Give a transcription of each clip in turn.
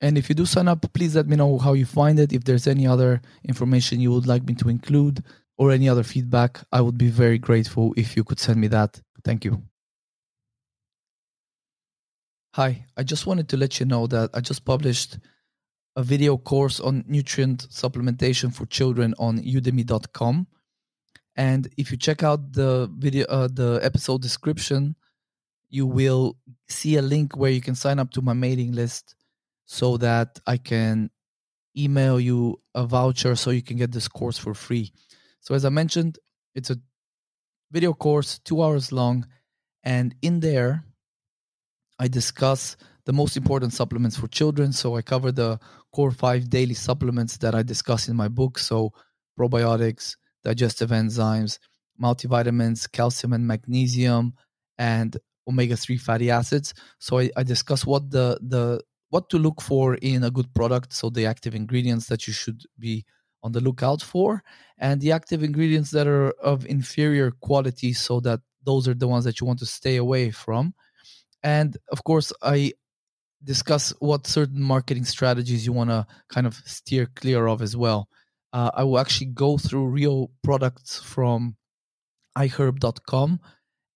And if you do sign up, please let me know how you find it. If there's any other information you would like me to include or any other feedback, I would be very grateful if you could send me that. Thank you. Hi, I just wanted to let you know that I just published a video course on nutrient supplementation for children on udemy.com. And if you check out the video, uh, the episode description, you will see a link where you can sign up to my mailing list so that I can email you a voucher so you can get this course for free. So, as I mentioned, it's a video course, two hours long. And in there, I discuss the most important supplements for children. So I cover the core five daily supplements that I discuss in my book. So probiotics, digestive enzymes, multivitamins, calcium and magnesium, and omega-3 fatty acids. So I, I discuss what the the what to look for in a good product. So the active ingredients that you should be on the lookout for, and the active ingredients that are of inferior quality, so that those are the ones that you want to stay away from. And of course, I discuss what certain marketing strategies you want to kind of steer clear of as well. Uh, I will actually go through real products from iherb.com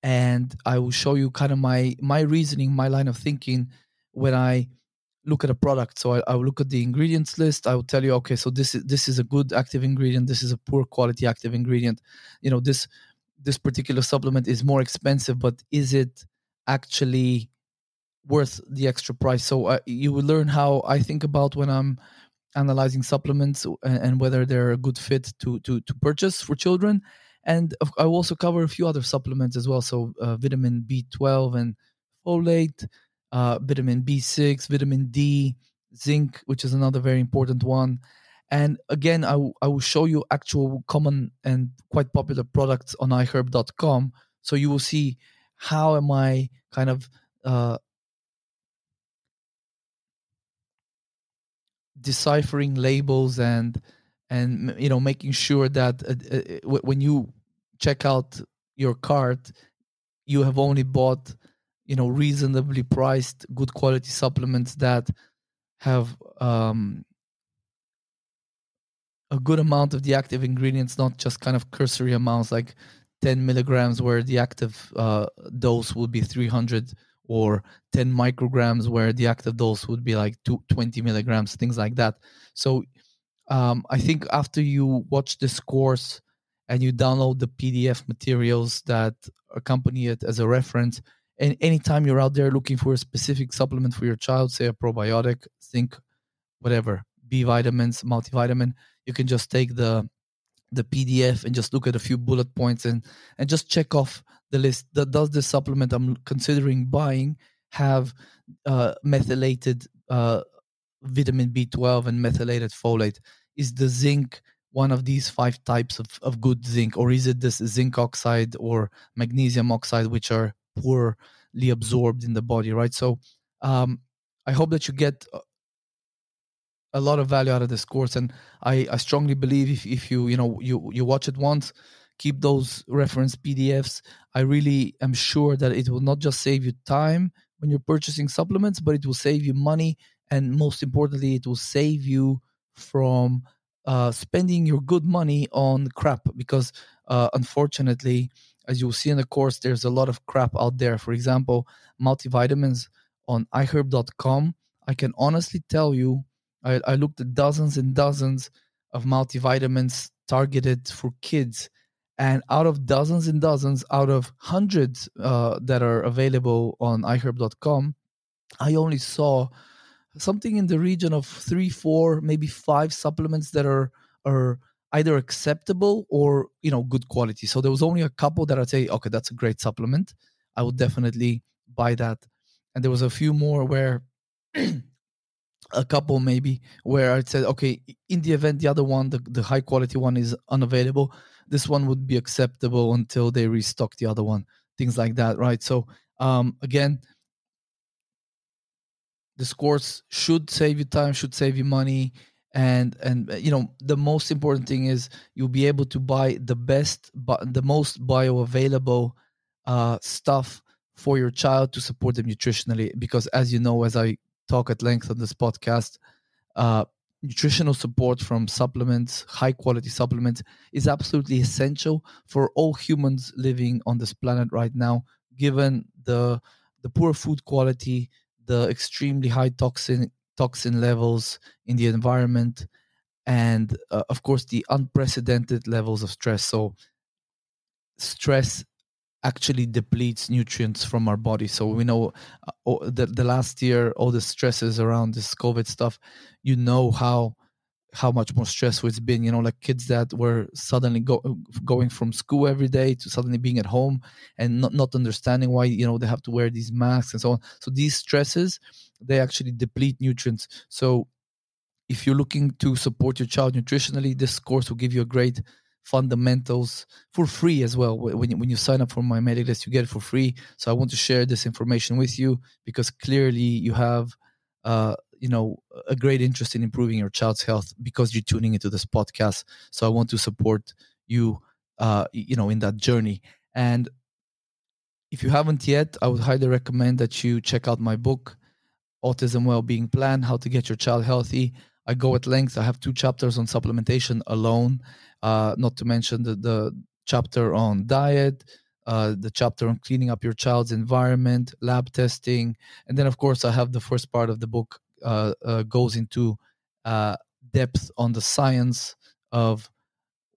and I will show you kind of my my reasoning, my line of thinking when I look at a product. So I, I will look at the ingredients list. I will tell you, okay, so this is this is a good active ingredient. This is a poor quality active ingredient. You know, this this particular supplement is more expensive, but is it actually worth the extra price. So uh, you will learn how I think about when I'm analyzing supplements and, and, whether they're a good fit to to to purchase for children. And I will also cover a few other supplements as well. So uh, vitamin B12 and folate, uh, vitamin B6, vitamin D, zinc, which is another very important one. And again, I, w- I will show you actual common and quite popular products on iherb.com. So you will see how am I kind of uh, deciphering labels and and you know making sure that uh, uh, when you check out your cart you have only bought you know reasonably priced good quality supplements that have um, a good amount of the active ingredients not just kind of cursory amounts like 10 milligrams where the active uh, dose would be 300 or 10 micrograms where the active dose would be like two, 20 milligrams things like that. So um, i think after you watch this course and you download the pdf materials that accompany it as a reference and anytime you're out there looking for a specific supplement for your child say a probiotic zinc whatever b vitamins multivitamin you can just take the the pdf and just look at a few bullet points and and just check off the list that does this supplement I'm considering buying have uh, methylated uh, vitamin B12 and methylated folate? Is the zinc one of these five types of, of good zinc, or is it this zinc oxide or magnesium oxide, which are poorly absorbed in the body, right? So um, I hope that you get a lot of value out of this course, and I, I strongly believe if, if you you know you you watch it once keep those reference PDFs. I really am sure that it will not just save you time when you're purchasing supplements, but it will save you money. And most importantly, it will save you from uh, spending your good money on crap because uh, unfortunately, as you'll see in the course, there's a lot of crap out there. For example, multivitamins on iherb.com. I can honestly tell you, I, I looked at dozens and dozens of multivitamins targeted for kids. And out of dozens and dozens, out of hundreds uh, that are available on iherb.com, I only saw something in the region of three, four, maybe five supplements that are are either acceptable or you know good quality. So there was only a couple that I'd say, okay, that's a great supplement. I would definitely buy that. And there was a few more where a couple maybe where I'd say, okay, in the event the other one, the, the high quality one is unavailable, this one would be acceptable until they restock the other one, things like that, right? So um, again, this course should save you time, should save you money, and and you know the most important thing is you'll be able to buy the best, but the most bioavailable uh, stuff for your child to support them nutritionally. Because as you know, as I talk at length on this podcast, uh, nutritional support from supplements, high quality supplements, is absolutely essential for all humans living on this planet right now, given the the poor food quality, the extremely high toxin toxin levels in the environment, and uh, of course the unprecedented levels of stress. So, stress actually depletes nutrients from our body. So we know uh, the the last year all the stresses around this COVID stuff. You know how how much more stressful it's been. You know, like kids that were suddenly go, going from school every day to suddenly being at home and not not understanding why you know they have to wear these masks and so on. So these stresses they actually deplete nutrients. So if you're looking to support your child nutritionally, this course will give you a great fundamentals for free as well. When you, when you sign up for my mailing list, you get it for free. So I want to share this information with you because clearly you have, uh, you know, a great interest in improving your child's health because you're tuning into this podcast. So I want to support you, uh, you know, in that journey. And if you haven't yet, I would highly recommend that you check out my book, Autism Wellbeing Plan: How to Get Your Child Healthy. I go at length. I have two chapters on supplementation alone, uh, not to mention the, the chapter on diet, uh, the chapter on cleaning up your child's environment, lab testing, and then of course I have the first part of the book goes into uh, depth on the science of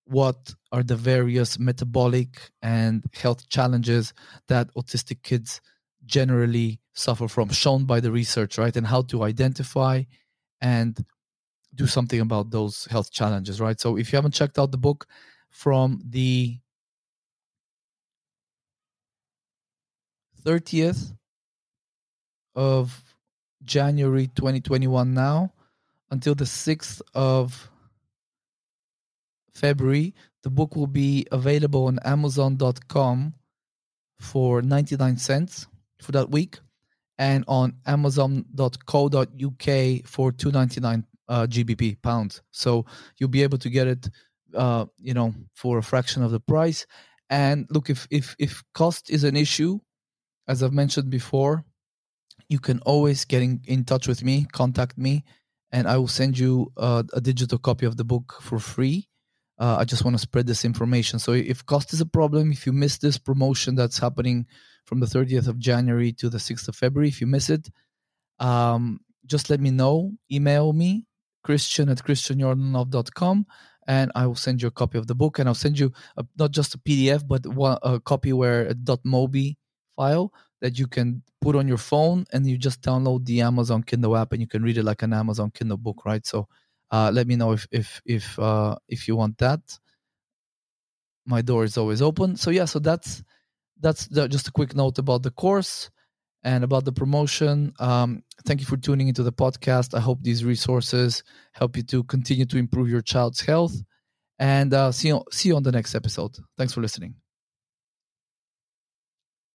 what are the various metabolic and health challenges that autistic kids generally suffer from, shown by the research, right, and how to identify and do something about those health challenges, right? So if you haven't checked out the book from the 30th of January 2021 now until the 6th of February, the book will be available on amazon.com for 99 cents for that week and on amazon.co.uk for 299 uh, GBP pounds. So you'll be able to get it, uh, you know, for a fraction of the price. And look, if if if cost is an issue, as I've mentioned before, you can always get in, in touch with me, contact me, and I will send you uh, a digital copy of the book for free. Uh, I just want to spread this information. So if cost is a problem, if you miss this promotion that's happening from the 30th of January to the 6th of February, if you miss it, um, just let me know. Email me christian at christianyordanov.com and I will send you a copy of the book and I'll send you a, not just a PDF but one, a copy where a .mobi file that you can put on your phone and you just download the Amazon Kindle app and you can read it like an Amazon Kindle book, right? So uh, let me know if if if uh, if you want that. My door is always open. So yeah, so that's that's the, just a quick note about the course and about the promotion. Um, thank you for tuning into the podcast. I hope these resources help you to continue to improve your child's health. And uh, see you see you on the next episode. Thanks for listening.